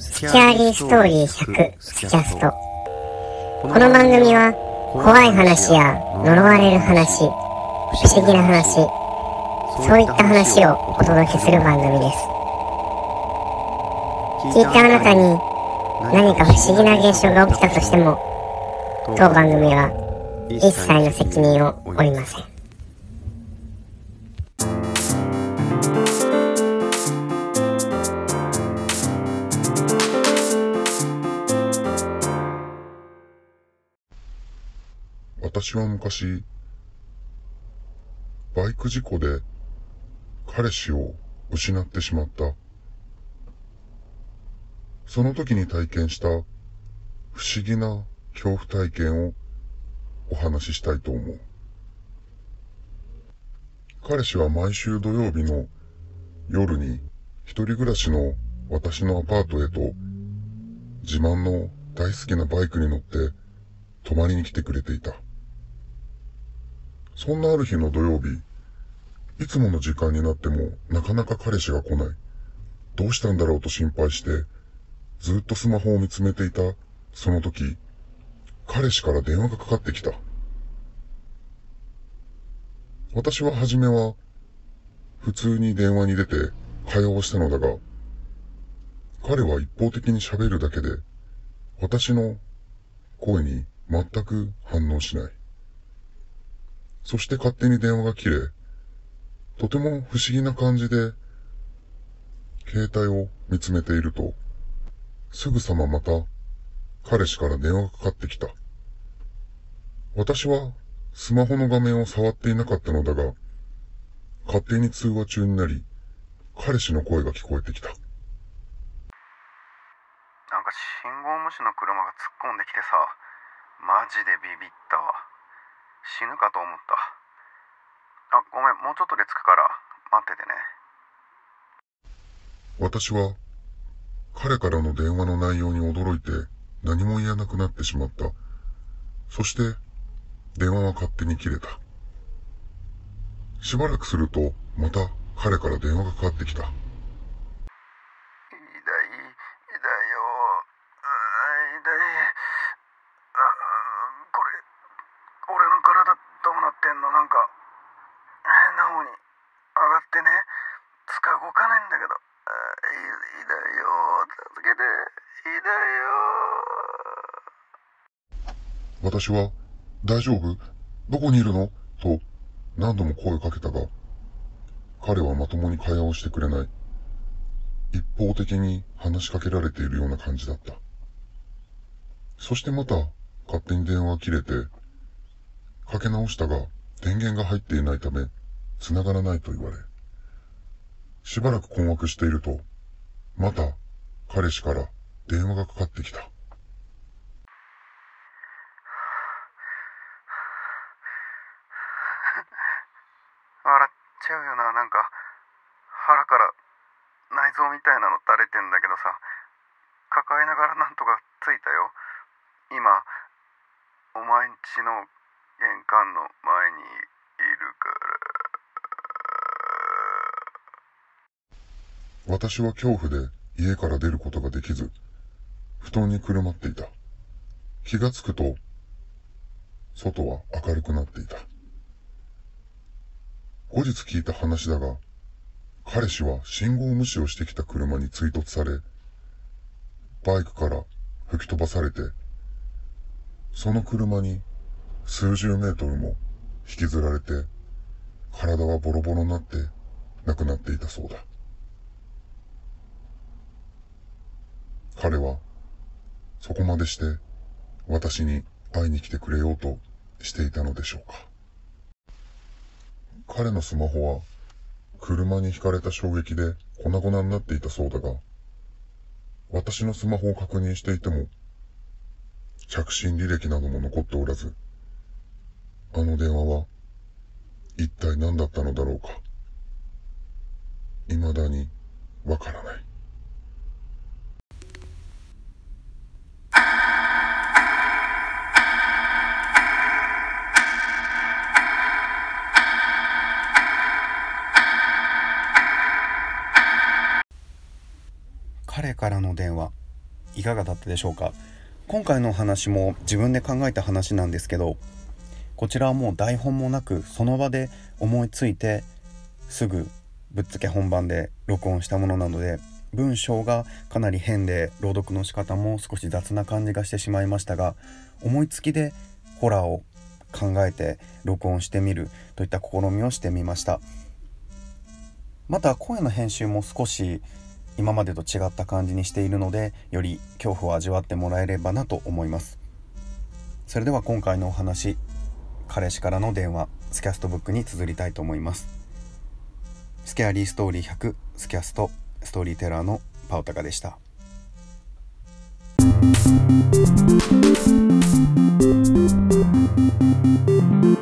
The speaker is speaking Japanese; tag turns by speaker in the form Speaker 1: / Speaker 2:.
Speaker 1: スキャーリーストーリー100スキャスト。この番組は怖い話や呪われる話不思議な話そういった話をお届けする番組です。聞いたあなたに何か不思議な現象が起きたとしても当番組は一切の責任を負いません。
Speaker 2: 私は昔、バイク事故で彼氏を失ってしまった。その時に体験した不思議な恐怖体験をお話ししたいと思う。彼氏は毎週土曜日の夜に一人暮らしの私のアパートへと自慢の大好きなバイクに乗って泊まりに来てくれていた。そんなある日の土曜日、いつもの時間になってもなかなか彼氏が来ない。どうしたんだろうと心配して、ずっとスマホを見つめていたその時、彼氏から電話がかかってきた。私は初めは、普通に電話に出て会話をしたのだが、彼は一方的に喋るだけで、私の声に全く反応しない。そして勝手に電話が切れ、とても不思議な感じで、携帯を見つめていると、すぐさままた、彼氏から電話がかかってきた。私は、スマホの画面を触っていなかったのだが、勝手に通話中になり、彼氏の声が聞こえてきた。
Speaker 3: なんか信号無視の車が突っ込んできてさマジでビビったわ死ぬかと思ったあごめんもうちょっとで着くから待っててね
Speaker 2: 私は、彼からの電話の内容に驚いて何も言えなくなってしまった。そして、電話は勝手に切れた。しばらくすると、また彼から電話がかかってきた。
Speaker 3: 痛い痛いようん痛いあこれ俺の体どうなってんのなんか変な方に上がってねつか動かないんだけどあい痛いよ助けて痛いよ
Speaker 2: 私は、大丈夫？どこにいるの？と何度も声をかけたが、彼はまともに会話をしてくれない。一方的に話しかけられているような感じだった。そしてまた、勝手に電話が切れて、かけ直したが、電源が入っていないため、繋がらないと言われ、しばらく困惑していると、また、彼氏から電話がかかってきた。
Speaker 3: 笑っちゃうよな。なんか腹から内臓みたいなの垂れてんだけどさ。抱えながらなんとかついたよ。今お前んちの玄関の前にいるから
Speaker 2: 私は恐怖で家から出ることができず、布団にくるまっていた。気がつくと、外は明るくなっていた。後日聞いた話だが、彼氏は信号無視をしてきた車に追突され、バイクから吹き飛ばされて、その車に数十メートルも引きずられて、体はボロボロになって亡くなっていたそうだ。彼は、そこまでして、私に会いに来てくれようとしていたのでしょうか。彼のスマホは、車にひかれた衝撃で粉々になっていたそうだが、私のスマホを確認していても、着信履歴なども残っておらず、あの電話は、一体何だったのだろうか。未だにわからない。
Speaker 3: からの電話いかがだったでしょうか？今回の話も自分で考えた話なんですけどこちらはもう台本もなくその場で思いついてすぐぶっつけ本番で録音したものなので文章がかなり変で朗読の仕方も少し雑な感じがしてしまいましたが思いつきでホラーを考えて録音してみるといった試みをしてみました。また声の編集も少し今までと違った感じにしているのでより恐怖を味わってもらえればなと思いますそれでは今回のお話彼氏からの電話スキャストブックに綴りたいと思いますスキャリーストーリー100スキャストストーリーテラーのパオタカでした Thank you.